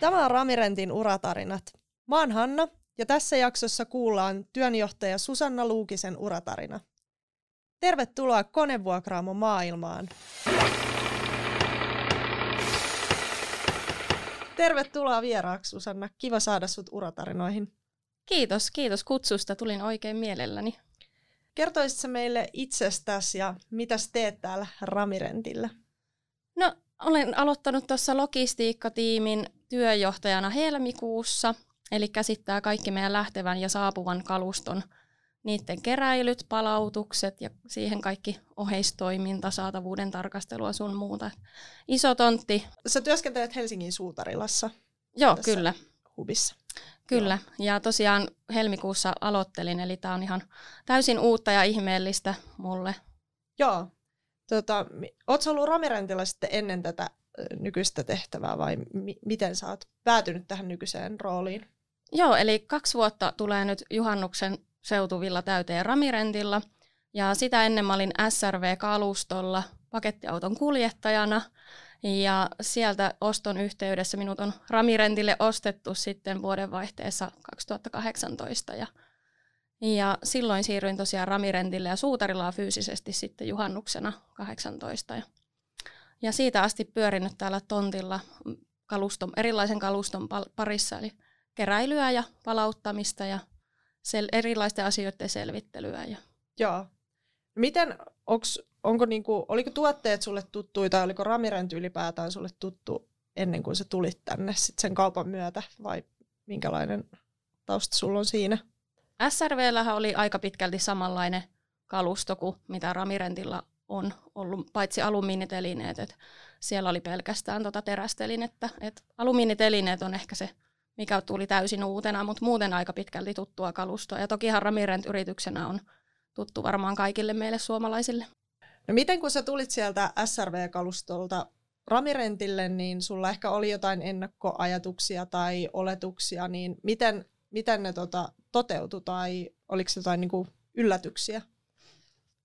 Tämä on Ramirentin uratarinat. Mä oon Hanna ja tässä jaksossa kuullaan työnjohtaja Susanna Luukisen uratarina. Tervetuloa konevuokraamo maailmaan. Tervetuloa vieraaksi Susanna. Kiva saada sut uratarinoihin. Kiitos, kiitos kutsusta. Tulin oikein mielelläni. Kertoisitko meille itsestäsi ja mitä teet täällä Ramirentillä? No, olen aloittanut tuossa logistiikkatiimin työjohtajana helmikuussa, eli käsittää kaikki meidän lähtevän ja saapuvan kaluston niiden keräilyt, palautukset ja siihen kaikki oheistoiminta, saatavuuden tarkastelua sun muuta. Iso tontti. Sä työskentelet Helsingin Suutarilassa. Joo, kyllä. Hubissa. Kyllä, ja tosiaan helmikuussa aloittelin, eli tämä on ihan täysin uutta ja ihmeellistä mulle. Joo. Tota, Oletko ollut Ramirentilla sitten ennen tätä nykyistä tehtävää vai mi- miten sä oot päätynyt tähän nykyiseen rooliin? Joo, eli kaksi vuotta tulee nyt juhannuksen seutuvilla täyteen Ramirentilla. Ja sitä ennen mä olin SRV-kalustolla pakettiauton kuljettajana. Ja sieltä oston yhteydessä minut on Ramirentille ostettu sitten vuodenvaihteessa 2018. Ja, ja silloin siirryin tosiaan Ramirentille ja Suutarilaa fyysisesti sitten juhannuksena 18. Ja, ja siitä asti pyörinyt täällä tontilla kaluston, erilaisen kaluston parissa, eli keräilyä ja palauttamista ja sel- erilaisten asioiden selvittelyä. Ja. Joo. Miten, onks, onko niinku, oliko tuotteet sulle tuttuja tai oliko Ramirenty ylipäätään sulle tuttu ennen kuin sä tulit tänne sit sen kaupan myötä vai minkälainen tausta sulla on siinä? SRVllähän oli aika pitkälti samanlainen kalusto kuin mitä Ramirentilla on ollut, paitsi alumiinitelineet. Et siellä oli pelkästään tota terästelinettä. Et alumiinitelineet on ehkä se mikä tuli täysin uutena, mutta muuten aika pitkälti tuttua kalustoa. Ja toki Ramirent yrityksenä on tuttu varmaan kaikille meille suomalaisille. No miten kun sä tulit sieltä SRV-kalustolta Ramirentille, niin sulla ehkä oli jotain ennakkoajatuksia tai oletuksia, niin miten, miten ne tota, toteutui tai oliko jotain niin kuin yllätyksiä?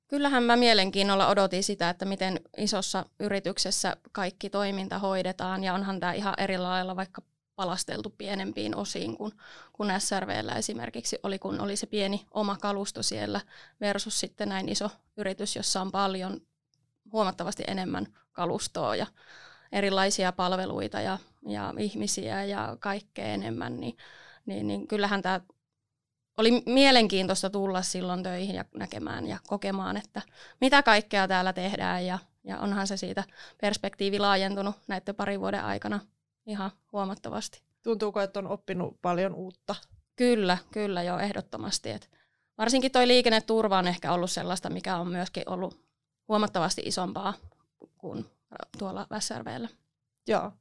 Kyllähän mä mielenkiinnolla odotin sitä, että miten isossa yrityksessä kaikki toiminta hoidetaan ja onhan tämä ihan eri lailla vaikka palasteltu pienempiin osiin kuin, kuin SRVllä esimerkiksi oli, kun oli se pieni oma kalusto siellä versus sitten näin iso yritys, jossa on paljon huomattavasti enemmän kalustoa ja erilaisia palveluita ja, ja ihmisiä ja kaikkea enemmän, niin, niin, niin kyllähän tämä oli mielenkiintoista tulla silloin töihin ja näkemään ja kokemaan, että mitä kaikkea täällä tehdään ja, ja onhan se siitä perspektiivi laajentunut näiden parin vuoden aikana ihan huomattavasti. Tuntuuko, että on oppinut paljon uutta? Kyllä, kyllä jo ehdottomasti. Et varsinkin tuo liikenneturva on ehkä ollut sellaista, mikä on myöskin ollut huomattavasti isompaa kuin tuolla SRVllä. Joo.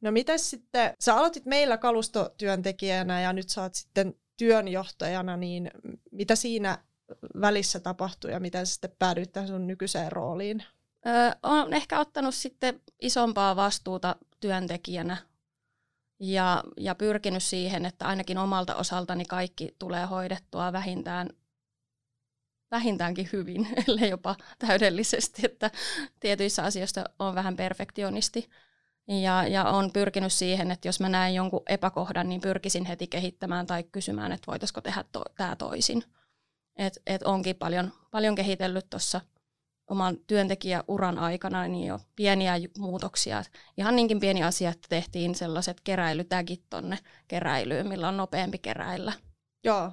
No miten sitten, sä aloitit meillä kalustotyöntekijänä ja nyt sä oot sitten työnjohtajana, niin mitä siinä välissä tapahtui ja miten sä sitten päädyit tähän sun nykyiseen rooliin? Öö, olen ehkä ottanut sitten isompaa vastuuta työntekijänä ja, ja pyrkinyt siihen, että ainakin omalta osaltani kaikki tulee hoidettua vähintään vähintäänkin hyvin, ellei jopa täydellisesti, että tietyissä asioissa on vähän perfektionisti. Ja, ja on pyrkinyt siihen, että jos mä näen jonkun epäkohdan, niin pyrkisin heti kehittämään tai kysymään, että voitaisiko tehdä to, tämä toisin. Et, et onkin paljon, paljon kehitellyt tuossa oman työntekijäuran aikana niin jo pieniä muutoksia. Ihan niinkin pieni asia, että tehtiin sellaiset keräilytägit tonne keräilyyn, millä on nopeampi keräillä. Joo,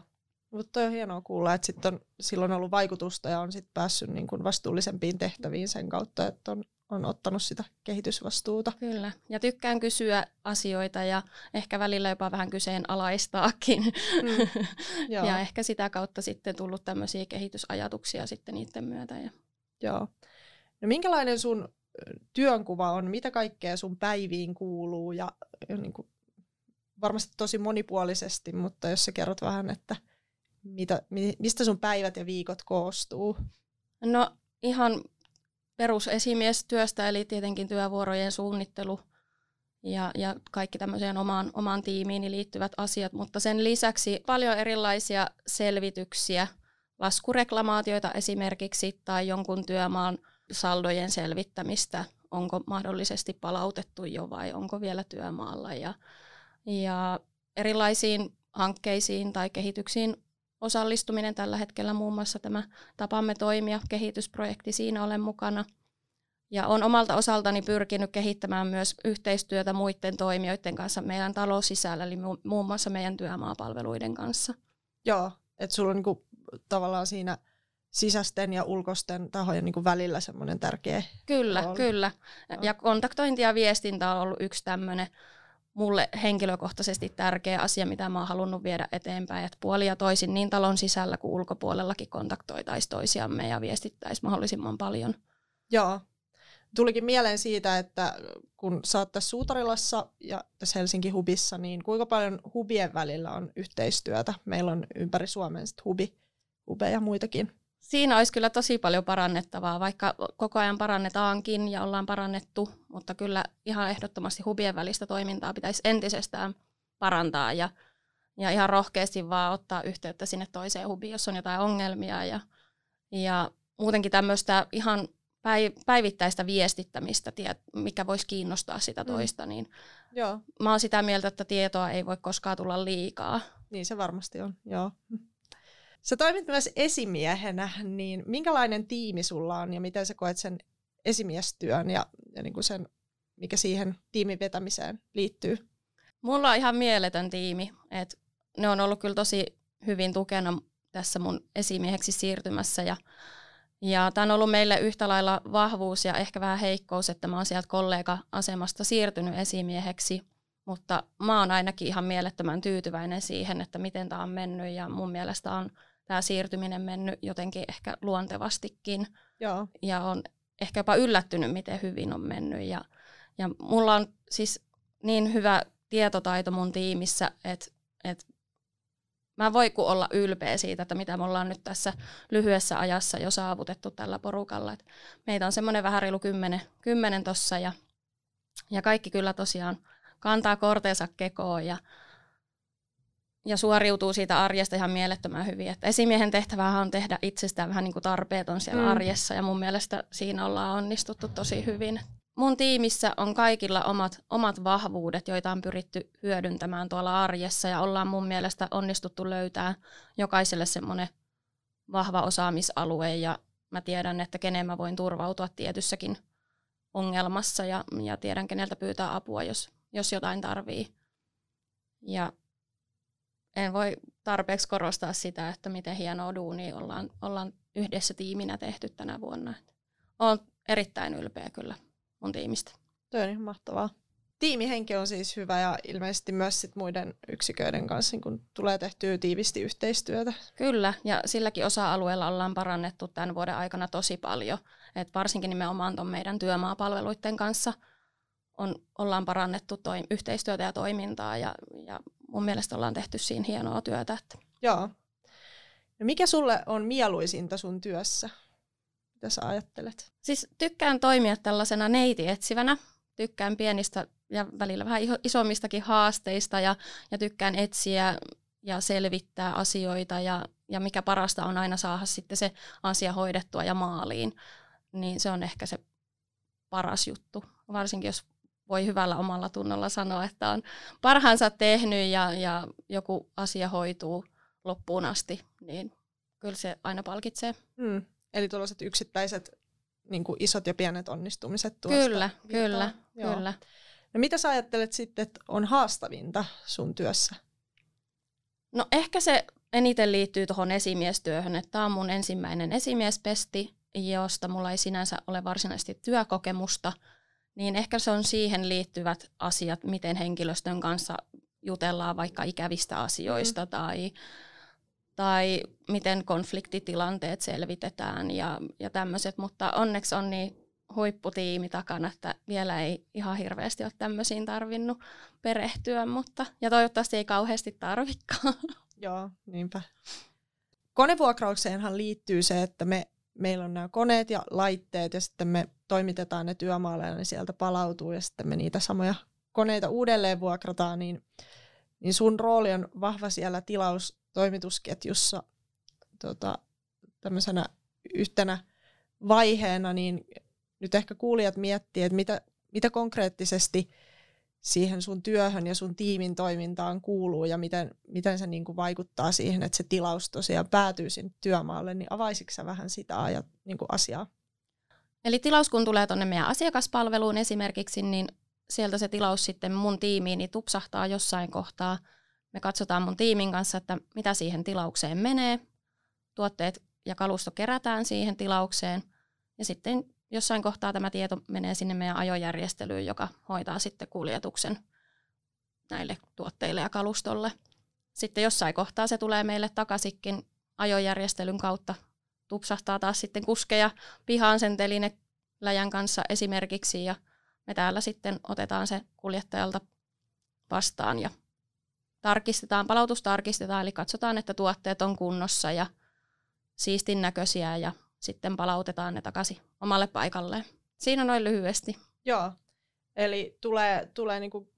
mutta on hienoa kuulla, että sit on silloin ollut vaikutusta ja on sit päässyt niin kuin vastuullisempiin tehtäviin sen kautta, että on, on ottanut sitä kehitysvastuuta. Kyllä, ja tykkään kysyä asioita ja ehkä välillä jopa vähän kyseenalaistaakin. Mm, ja ehkä sitä kautta sitten tullut tämmöisiä kehitysajatuksia sitten niiden myötä. Ja Joo. No minkälainen sun työnkuva on? Mitä kaikkea sun päiviin kuuluu? Ja, niin kuin, varmasti tosi monipuolisesti, mutta jos sä kerrot vähän, että mitä, mistä sun päivät ja viikot koostuu? No ihan perusesimiestyöstä, eli tietenkin työvuorojen suunnittelu ja, ja kaikki tämmöiseen omaan, omaan tiimiin liittyvät asiat, mutta sen lisäksi paljon erilaisia selvityksiä – laskureklamaatioita esimerkiksi tai jonkun työmaan saldojen selvittämistä, onko mahdollisesti palautettu jo vai onko vielä työmaalla. Ja, ja erilaisiin hankkeisiin tai kehityksiin osallistuminen tällä hetkellä, muun muassa tämä Tapamme toimia kehitysprojekti, siinä olen mukana. Ja on omalta osaltani pyrkinyt kehittämään myös yhteistyötä muiden toimijoiden kanssa meidän taloussisällä, eli muun muassa meidän työmaapalveluiden kanssa. Joo, että sulla on niinku tavallaan siinä sisäisten ja ulkoisten tahojen niin kuin välillä semmoinen tärkeä Kyllä, rooli. kyllä. Ja kontaktointi ja viestintä on ollut yksi tämmöinen mulle henkilökohtaisesti tärkeä asia, mitä mä oon halunnut viedä eteenpäin, että puoli ja toisin niin talon sisällä kuin ulkopuolellakin kontaktoitaisiin toisiamme ja viestittäisiin mahdollisimman paljon. Joo. Tulikin mieleen siitä, että kun sä oot tässä Suutarilassa ja tässä Helsinki Hubissa, niin kuinka paljon hubien välillä on yhteistyötä? Meillä on ympäri Suomen sit hubi, hubeja muitakin. Siinä olisi kyllä tosi paljon parannettavaa, vaikka koko ajan parannetaankin ja ollaan parannettu, mutta kyllä ihan ehdottomasti hubien välistä toimintaa pitäisi entisestään parantaa ja, ja ihan rohkeasti vaan ottaa yhteyttä sinne toiseen hubiin, jos on jotain ongelmia ja, ja muutenkin tämmöistä ihan päivittäistä viestittämistä, mikä voisi kiinnostaa sitä mm. toista, mm. niin Joo. mä oon sitä mieltä, että tietoa ei voi koskaan tulla liikaa. Niin se varmasti on, joo. Sä toimit myös esimiehenä, niin minkälainen tiimi sulla on ja miten sä koet sen esimiestyön ja, ja niin kuin sen, mikä siihen tiimin vetämiseen liittyy? Mulla on ihan mieletön tiimi. Et ne on ollut kyllä tosi hyvin tukena tässä mun esimieheksi siirtymässä ja ja tämä on ollut meille yhtä lailla vahvuus ja ehkä vähän heikkous, että mä oon sieltä kollega-asemasta siirtynyt esimieheksi, mutta mä oon ainakin ihan mielettömän tyytyväinen siihen, että miten tämä on mennyt ja mun mielestä on tämä siirtyminen mennyt jotenkin ehkä luontevastikin. Joo. Ja on ehkä jopa yllättynyt, miten hyvin on mennyt. Ja, ja mulla on siis niin hyvä tietotaito mun tiimissä, että, että mä voi ku olla ylpeä siitä, että mitä me ollaan nyt tässä lyhyessä ajassa jo saavutettu tällä porukalla. Et meitä on semmoinen vähän reilu kymmenen, kymmenen tossa ja, ja kaikki kyllä tosiaan kantaa korteensa kekoon ja ja suoriutuu siitä arjesta ihan mielettömän hyvin. Että esimiehen tehtävähän on tehdä itsestään vähän niin kuin tarpeeton siellä mm. arjessa ja mun mielestä siinä ollaan onnistuttu tosi hyvin. Mun tiimissä on kaikilla omat, omat vahvuudet, joita on pyritty hyödyntämään tuolla arjessa ja ollaan mun mielestä onnistuttu löytää jokaiselle semmoinen vahva osaamisalue ja mä tiedän, että kenen mä voin turvautua tietyssäkin ongelmassa ja, ja tiedän, keneltä pyytää apua, jos, jos jotain tarvii. Ja en voi tarpeeksi korostaa sitä, että miten hienoa duuni ollaan, ollaan yhdessä tiiminä tehty tänä vuonna. Olen erittäin ylpeä kyllä mun tiimistä. Tuo on ihan mahtavaa. Tiimihenki on siis hyvä ja ilmeisesti myös sit muiden yksiköiden kanssa niin kun tulee tehtyä tiivisti yhteistyötä. Kyllä, ja silläkin osa-alueella ollaan parannettu tämän vuoden aikana tosi paljon. Et varsinkin nimenomaan tuon meidän työmaapalveluiden kanssa on, ollaan parannettu toi, yhteistyötä ja toimintaa ja, ja mun mielestä ollaan tehty siinä hienoa työtä. Että. Joo. No mikä sulle on mieluisinta sun työssä? Mitä sä ajattelet? Siis tykkään toimia tällaisena neitietsivänä. Tykkään pienistä ja välillä vähän isommistakin haasteista ja, ja tykkään etsiä ja selvittää asioita ja, ja mikä parasta on aina saada sitten se asia hoidettua ja maaliin. Niin se on ehkä se paras juttu, varsinkin jos voi hyvällä omalla tunnolla sanoa, että on parhaansa tehnyt ja, ja joku asia hoituu loppuun asti, niin kyllä se aina palkitsee. Mm. Eli tuollaiset yksittäiset niin kuin isot ja pienet onnistumiset tuosta. Kyllä, kyllä, Joo. kyllä. No mitä sä ajattelet sitten, että on haastavinta sun työssä? No ehkä se eniten liittyy tuohon esimiestyöhön, että tämä on mun ensimmäinen esimiespesti, josta mulla ei sinänsä ole varsinaisesti työkokemusta – niin ehkä se on siihen liittyvät asiat, miten henkilöstön kanssa jutellaan vaikka ikävistä asioista mm. tai, tai miten konfliktitilanteet selvitetään ja, ja tämmöiset, mutta onneksi on niin huipputiimi takana, että vielä ei ihan hirveästi ole tämmöisiin tarvinnut perehtyä, mutta ja toivottavasti ei kauheasti tarvikaan. Joo, niinpä. Konevuokraukseenhan liittyy se, että me meillä on nämä koneet ja laitteet ja sitten me toimitetaan ne työmaalle ja ne sieltä palautuu ja sitten me niitä samoja koneita uudelleen vuokrataan, niin, niin sun rooli on vahva siellä tilaustoimitusketjussa. Tota, tämmöisenä yhtenä vaiheena, niin nyt ehkä kuulijat miettii, että mitä, mitä konkreettisesti siihen sun työhön ja sun tiimin toimintaan kuuluu ja miten, miten se niin kuin vaikuttaa siihen, että se tilaus tosiaan päätyy sinne työmaalle, niin avaisitko vähän sitä ajat, niin kuin asiaa? Eli tilaus kun tulee tuonne meidän asiakaspalveluun esimerkiksi, niin sieltä se tilaus sitten mun tiimiin niin tupsahtaa jossain kohtaa. Me katsotaan mun tiimin kanssa, että mitä siihen tilaukseen menee. Tuotteet ja kalusto kerätään siihen tilaukseen. Ja sitten jossain kohtaa tämä tieto menee sinne meidän ajojärjestelyyn, joka hoitaa sitten kuljetuksen näille tuotteille ja kalustolle. Sitten jossain kohtaa se tulee meille takaisinkin ajojärjestelyn kautta. Tupsahtaa taas sitten kuskeja pihaan sen läjän kanssa esimerkiksi ja me täällä sitten otetaan se kuljettajalta vastaan ja tarkistetaan, palautus tarkistetaan, eli katsotaan, että tuotteet on kunnossa ja siistin näköisiä ja sitten palautetaan ne takaisin omalle paikalleen. Siinä noin lyhyesti. Joo, eli tulee, tulee niinku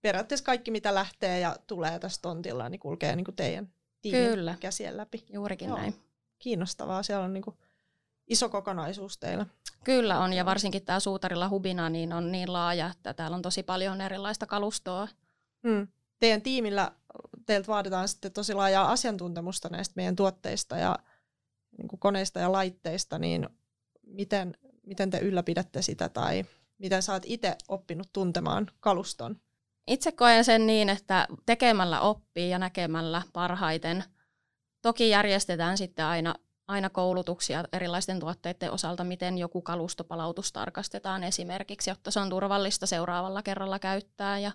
periaatteessa kaikki, mitä lähtee ja tulee tästä tontilla, niin kulkee niinku teidän tiimin Kyllä. käsien läpi. Juurikin Joo. näin. Kiinnostavaa, siellä on niinku iso kokonaisuus teillä. Kyllä on, ja varsinkin tämä Suutarilla hubina niin on niin laaja, että täällä on tosi paljon erilaista kalustoa. Hmm. Teidän tiimillä teiltä vaaditaan sitten tosi laajaa asiantuntemusta näistä meidän tuotteista ja niin kuin koneista ja laitteista, niin miten, miten te ylläpidätte sitä tai miten sä oot itse oppinut tuntemaan kaluston? Itse koen sen niin, että tekemällä oppii ja näkemällä parhaiten. Toki järjestetään sitten aina, aina koulutuksia erilaisten tuotteiden osalta, miten joku kalustopalautus tarkastetaan esimerkiksi, jotta se on turvallista seuraavalla kerralla käyttää. Ja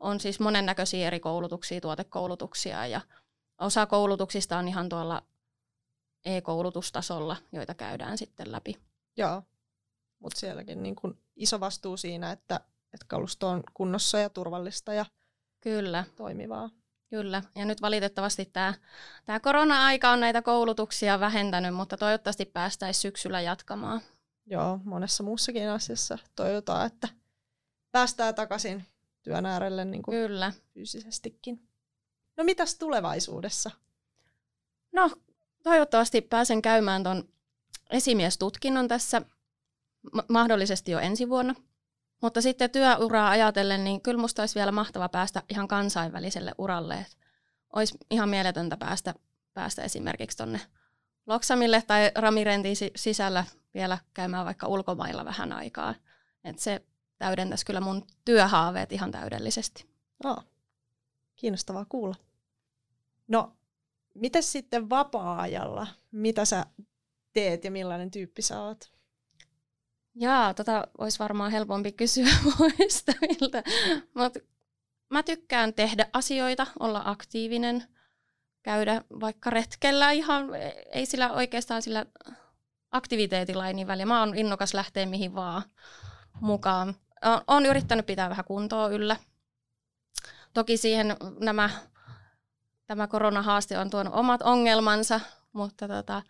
on siis monennäköisiä eri koulutuksia, tuotekoulutuksia ja osa koulutuksista on ihan tuolla e-koulutustasolla, joita käydään sitten läpi. Joo, mutta sielläkin niin kun iso vastuu siinä, että, että kalusto on kunnossa ja turvallista ja Kyllä. toimivaa. Kyllä, ja nyt valitettavasti tämä, tämä korona-aika on näitä koulutuksia vähentänyt, mutta toivottavasti päästäisiin syksyllä jatkamaan. Joo, monessa muussakin asiassa toivotaan, että päästään takaisin työn äärelle niin kuin Kyllä. fyysisestikin. No mitäs tulevaisuudessa? No toivottavasti pääsen käymään tuon esimiestutkinnon tässä mahdollisesti jo ensi vuonna. Mutta sitten työuraa ajatellen, niin kyllä musta olisi vielä mahtava päästä ihan kansainväliselle uralle. Et olisi ihan mieletöntä päästä, päästä esimerkiksi tuonne Loksamille tai Ramirentin sisällä vielä käymään vaikka ulkomailla vähän aikaa. Et se täydentäisi kyllä mun työhaaveet ihan täydellisesti. Oh, kiinnostavaa kuulla. No, Miten sitten vapaa-ajalla? Mitä sä teet ja millainen tyyppi sä oot? Jaa, tota olisi varmaan helpompi kysyä muista miltä. Mut mä tykkään tehdä asioita, olla aktiivinen, käydä vaikka retkellä ihan, ei sillä oikeastaan sillä aktiviteetilla ei niin väliä. Mä oon innokas lähteä mihin vaan mukaan. Olen yrittänyt pitää vähän kuntoa yllä. Toki siihen nämä tämä koronahaaste on tuonut omat ongelmansa, mutta tota,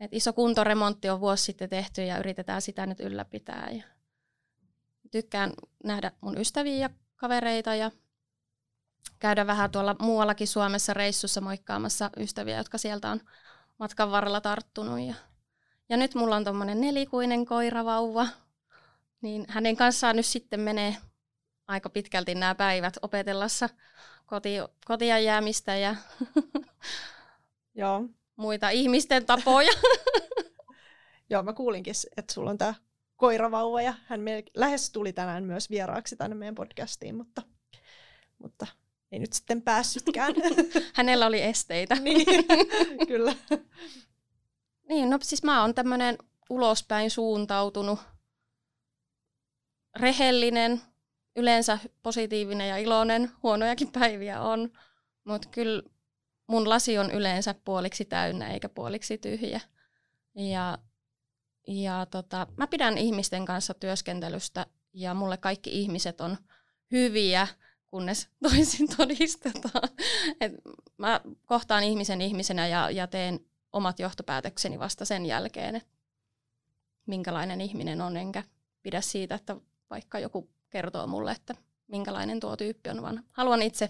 et iso kuntoremontti on vuosi sitten tehty ja yritetään sitä nyt ylläpitää. Ja tykkään nähdä mun ystäviä ja kavereita ja käydä vähän tuolla muuallakin Suomessa reissussa moikkaamassa ystäviä, jotka sieltä on matkan varrella tarttunut. Ja, ja nyt mulla on tuommoinen nelikuinen koiravauva, niin hänen kanssaan nyt sitten menee aika pitkälti nämä päivät opetellassa koti, kotia jäämistä ja Joo. Muita ihmisten tapoja. Joo, mä kuulinkin, että sulla on tämä koiravauva ja hän lähes tuli tänään myös vieraaksi tänne meidän podcastiin, mutta, mutta ei nyt sitten päässytkään. Hänellä oli esteitä. niin, kyllä. Niin, no siis mä oon tämmönen ulospäin suuntautunut, rehellinen, yleensä positiivinen ja iloinen, huonojakin päiviä on, mutta kyllä mun lasi on yleensä puoliksi täynnä eikä puoliksi tyhjä. Ja, ja tota, mä pidän ihmisten kanssa työskentelystä ja mulle kaikki ihmiset on hyviä, kunnes toisin todistetaan. Et mä kohtaan ihmisen ihmisenä ja, ja teen omat johtopäätökseni vasta sen jälkeen, että minkälainen ihminen on, enkä pidä siitä, että vaikka joku kertoo mulle, että minkälainen tuo tyyppi on, vaan haluan itse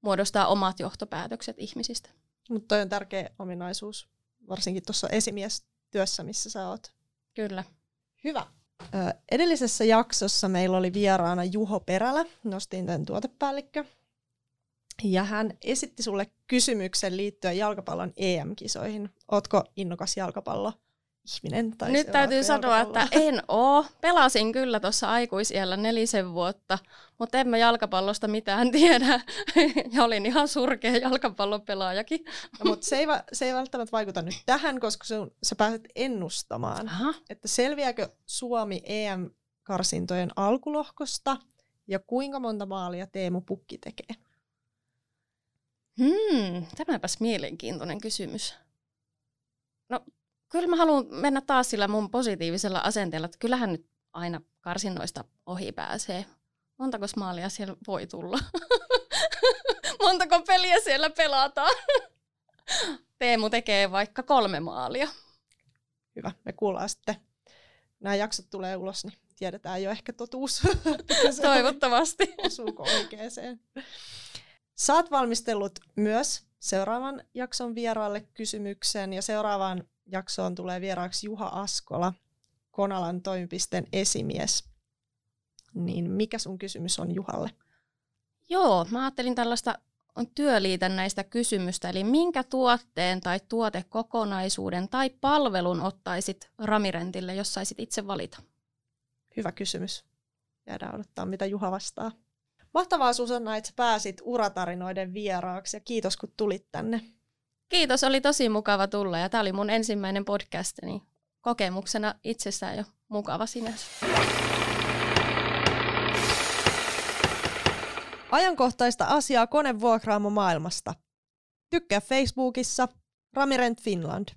muodostaa omat johtopäätökset ihmisistä. Mutta on tärkeä ominaisuus varsinkin tuossa esimiestyössä, missä sä oot. Kyllä. Hyvä. Ö, edellisessä jaksossa meillä oli vieraana Juho Perälä, nostin tämän tuotepäällikkö. Ja hän esitti sulle kysymyksen liittyen jalkapallon EM-kisoihin. Ootko innokas jalkapallo ihminen? Tai Nyt täytyy sanoa, että en oo. Pelasin kyllä tuossa aikuisiellä nelisen vuotta, mutta en mä jalkapallosta mitään tiedä. ja olin ihan surkea jalkapallopelaajakin. No, mutta se ei, va- se ei välttämättä vaikuta nyt tähän, koska sun, sä pääset ennustamaan, Aha. että selviääkö Suomi EM-karsintojen alkulohkosta ja kuinka monta maalia Teemu Pukki tekee. Hmm, tämäpäs mielenkiintoinen kysymys. No, kyllä mä haluan mennä taas sillä mun positiivisella asenteella, että kyllähän nyt aina karsinnoista ohi pääsee. Montako maalia siellä voi tulla? Montako peliä siellä pelataan? Teemu tekee vaikka kolme maalia. Hyvä, me kuullaan sitten. Nämä jaksot tulee ulos, niin tiedetään jo ehkä totuus. Toivottavasti. Osuuko oikeeseen. Oot valmistellut myös seuraavan jakson vieraalle kysymyksen, ja seuraavaan jaksoon tulee vieraaksi Juha Askola, Konalan toimipisteen esimies. Niin mikä sun kysymys on Juhalle? Joo, mä ajattelin tällaista työliitännäistä kysymystä, eli minkä tuotteen tai tuotekokonaisuuden tai palvelun ottaisit Ramirentille, jos saisit itse valita? Hyvä kysymys. Jäädään odottaa, mitä Juha vastaa. Mahtavaa Susanna, että pääsit uratarinoiden vieraaksi ja kiitos kun tulit tänne. Kiitos, oli tosi mukava tulla ja tämä oli mun ensimmäinen podcast, niin kokemuksena itsessään jo mukava sinänsä. Ajankohtaista asiaa konevuokraamo maailmasta. Tykkää Facebookissa Ramirent Finland.